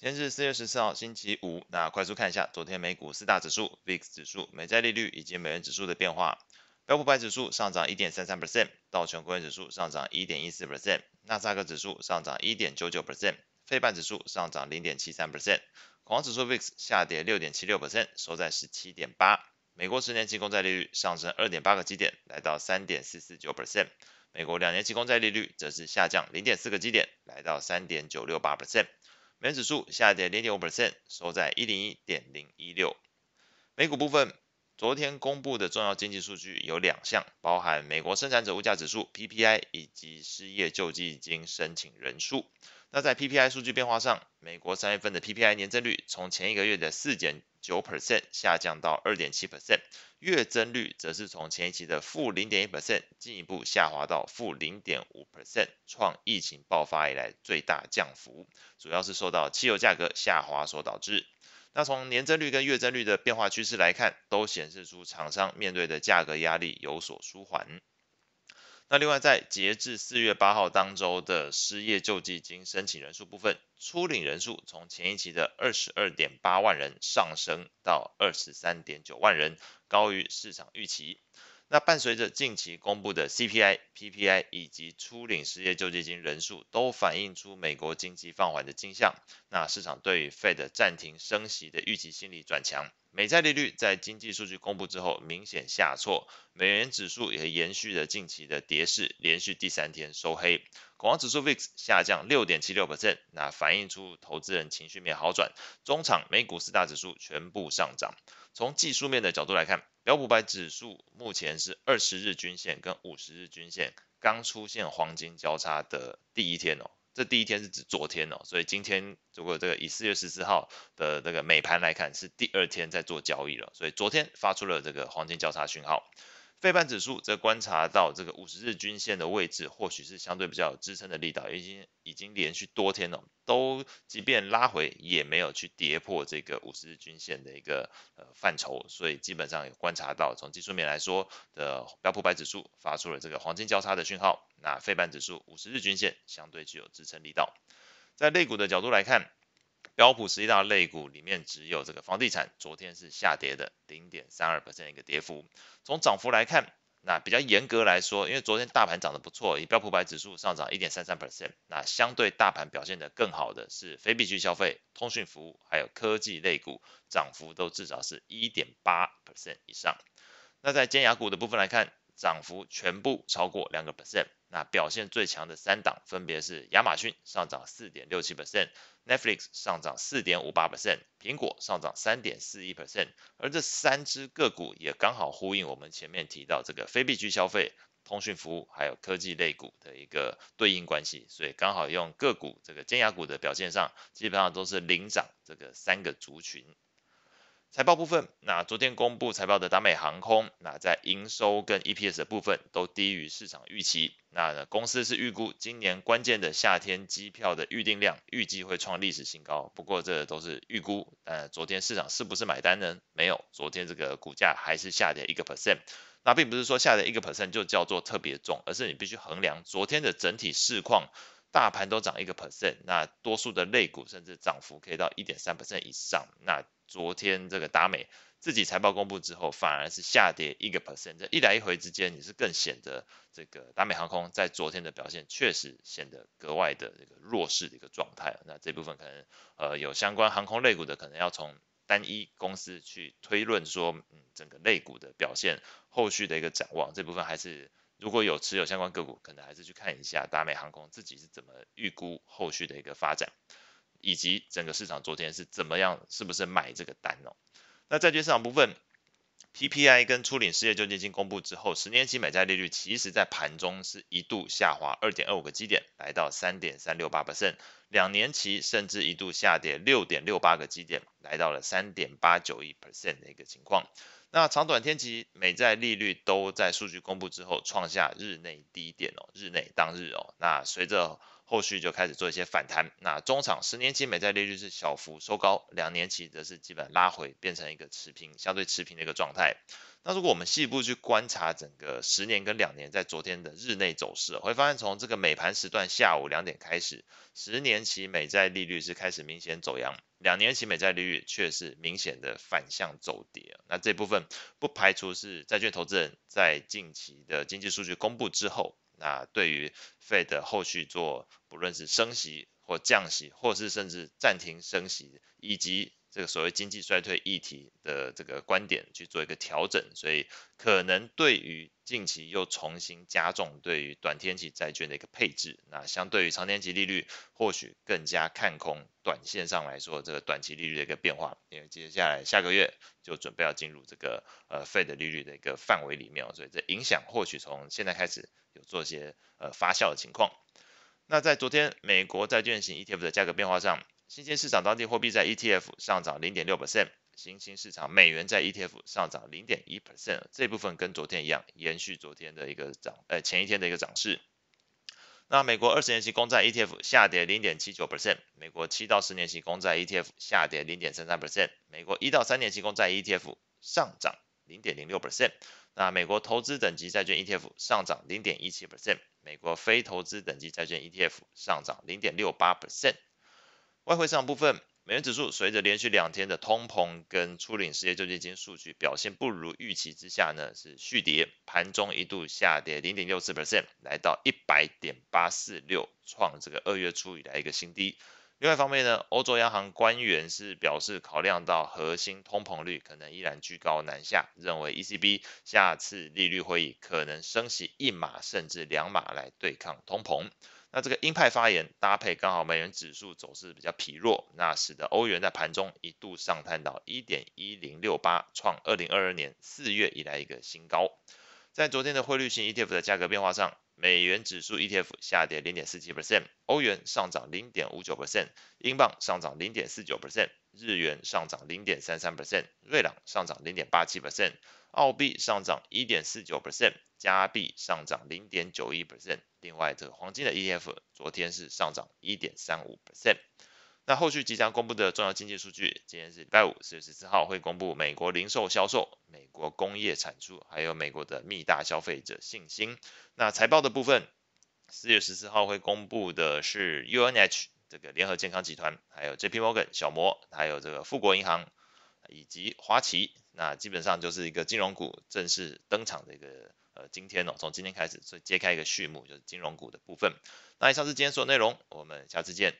今天是四月十四号，星期五。那快速看一下昨天美股四大指数、VIX 指数、美债利率以及美元指数的变化。标普百指数上涨一点三三 percent，道琼工业指数上涨一点一四 percent，纳斯达克指数上涨一点九九 percent，费半指数上涨零点七三 percent，恐慌指数 VIX 下跌六点七六 percent，收在十七点八。美国十年期公债利率上升二点八个基点，来到三点四四九 percent。美国两年期公债利率则是下降零点四个基点，来到三点九六八 percent。美元指数下跌零点五 percent，收在一零一点零一六。美股部分，昨天公布的重要经济数据有两项，包含美国生产者物价指数 PPI 以及失业救济金申请人数。那在 PPI 数据变化上，美国三月份的 PPI 年增率从前一个月的四减九 percent 下降到二点七 percent。月增率则是从前一期的负零点一 percent 进一步下滑到负零点五 percent，创疫情爆发以来最大降幅，主要是受到汽油价格下滑所导致。那从年增率跟月增率的变化趋势来看，都显示出厂商面对的价格压力有所舒缓。那另外，在截至四月八号当周的失业救济金申请人数部分，初领人数从前一期的二十二点八万人上升到二十三点九万人，高于市场预期。那伴随着近期公布的 CPI、PPI 以及初领失业救济金人数，都反映出美国经济放缓的迹象。那市场对于 Fed 暂停升息的预期心理转强。美债利率在经济数据公布之后明显下挫，美元指数也延续了近期的跌势，连续第三天收黑。恐慌指数 VIX 下降六点七六百分那反映出投资人情绪面好转。中场美股四大指数全部上涨。从技术面的角度来看，标普百指数目前是二十日均线跟五十日均线刚出现黄金交叉的第一天哦。这第一天是指昨天哦，所以今天如果这个以四月十四号的这个美盘来看，是第二天在做交易了，所以昨天发出了这个黄金交叉讯号。费半指数则观察到这个五十日均线的位置，或许是相对比较有支撑的力道，已经已经连续多天了，都即便拉回也没有去跌破这个五十日均线的一个呃范畴，所以基本上有观察到从技术面来说的标普百指数发出了这个黄金交叉的讯号，那费半指数五十日均线相对具有支撑力道，在类股的角度来看。标普十一大类股里面，只有这个房地产昨天是下跌的零点三二 percent 一个跌幅。从涨幅来看，那比较严格来说，因为昨天大盘涨得不错，以标普百指数上涨一点三三 percent，那相对大盘表现得更好的是非必需消费、通讯服务还有科技类股，涨幅都至少是一点八 percent 以上。那在尖牙股的部分来看，涨幅全部超过两个 percent。那表现最强的三档分别是亚马逊上涨四点六七 percent，Netflix 上涨四点五八 percent，苹果上涨三点四一 percent。而这三只个股也刚好呼应我们前面提到这个非必需消费、通讯服务还有科技类股的一个对应关系，所以刚好用个股这个尖牙股的表现上，基本上都是领涨这个三个族群。财报部分，那昨天公布财报的达美航空，那在营收跟 EPS 的部分都低于市场预期。那公司是预估今年关键的夏天机票的预订量预计会创历史新高。不过这都是预估，呃，昨天市场是不是买单呢？没有，昨天这个股价还是下跌一个 percent。那并不是说下跌一个 percent 就叫做特别重，而是你必须衡量昨天的整体市况。大盘都涨一个 percent，那多数的类股甚至涨幅可以到一点三 percent 以上。那昨天这个达美自己财报公布之后，反而是下跌一个 percent。这一来一回之间，你是更显得这个达美航空在昨天的表现确实显得格外的这个弱势的一个状态。那这部分可能呃有相关航空类股的，可能要从单一公司去推论说，嗯，整个类股的表现后续的一个展望，这部分还是。如果有持有相关个股，可能还是去看一下达美航空自己是怎么预估后续的一个发展，以及整个市场昨天是怎么样，是不是买这个单哦？那债券市场部分，PPI 跟初领失业救济金公布之后，十年期美债利率其实在盘中是一度下滑二点二五个基点，来到三点三六八 percent，两年期甚至一度下跌六点六八个基点，来到了三点八九一 percent 的一个情况。那长短天期美债利率都在数据公布之后创下日内低点哦，日内当日哦。那随着后续就开始做一些反弹。那中场十年期美债利率是小幅收高，两年期则是基本拉回，变成一个持平，相对持平的一个状态。那如果我们细部去观察整个十年跟两年在昨天的日内走势，会发现从这个美盘时段下午两点开始，十年期美债利率是开始明显走阳，两年期美债利率却是明显的反向走跌。那这部分不排除是债券投资人在近期的经济数据公布之后，那对于 Fed 后续做不论是升息或降息，或是甚至暂停升息，以及这个所谓经济衰退议题的这个观点去做一个调整，所以可能对于近期又重新加重对于短天期债券的一个配置，那相对于长天期利率或许更加看空，短线上来说这个短期利率的一个变化，因为接下来下个月就准备要进入这个呃 Fed 利率的一个范围里面，所以这影响或许从现在开始有做些呃发酵的情况。那在昨天美国债券型 ETF 的价格变化上。新兴市场当地货币在 ETF 上涨零点六 percent，新兴市场美元在 ETF 上涨零点一 percent，这部分跟昨天一样，延续昨天的一个涨，呃前一天的一个涨势。那美国二十年期公债 ETF 下跌零点七九 percent，美国七到十年期公债 ETF 下跌零点三三 percent，美国一到三年期公债 ETF 上涨零点零六 percent。那美国投资等级债券 ETF 上涨零点一七 percent，美国非投资等级债券 ETF 上涨零点六八 percent。外汇市场部分，美元指数随着连续两天的通膨跟初领失业救济金数据表现不如预期之下呢，是续跌，盘中一度下跌零点六四 percent，来到一百点八四六，创这个二月初以来一个新低。另外一方面呢，欧洲央行官员是表示考量到核心通膨率可能依然居高难下，认为 ECB 下次利率会议可能升息一码甚至两码来对抗通膨。那这个鹰派发言搭配刚好美元指数走势比较疲弱，那使得欧元在盘中一度上探到一点一零六八，创二零二二年四月以来一个新高。在昨天的汇率型 ETF 的价格变化上，美元指数 ETF 下跌零点四七 percent，欧元上涨零点五九 percent，英镑上涨零点四九 percent，日元上涨零点三三 percent，瑞郎上涨零点八七 percent，澳币上涨一点四九 percent，加币上涨零点九一 percent。另外，这个黄金的 ETF 昨天是上涨一点三五 percent。那后续即将公布的重要经济数据，今天是礼拜五，四月十四号会公布美国零售销售、美国工业产出，还有美国的密大消费者信心。那财报的部分，四月十四号会公布的是 UNH 这个联合健康集团，还有 JP Morgan 小摩，还有这个富国银行以及花旗。那基本上就是一个金融股正式登场的一个。呃，今天、哦，从今天开始，所以揭开一个序幕，就是金融股的部分。那以上是今天所有内容，我们下次见。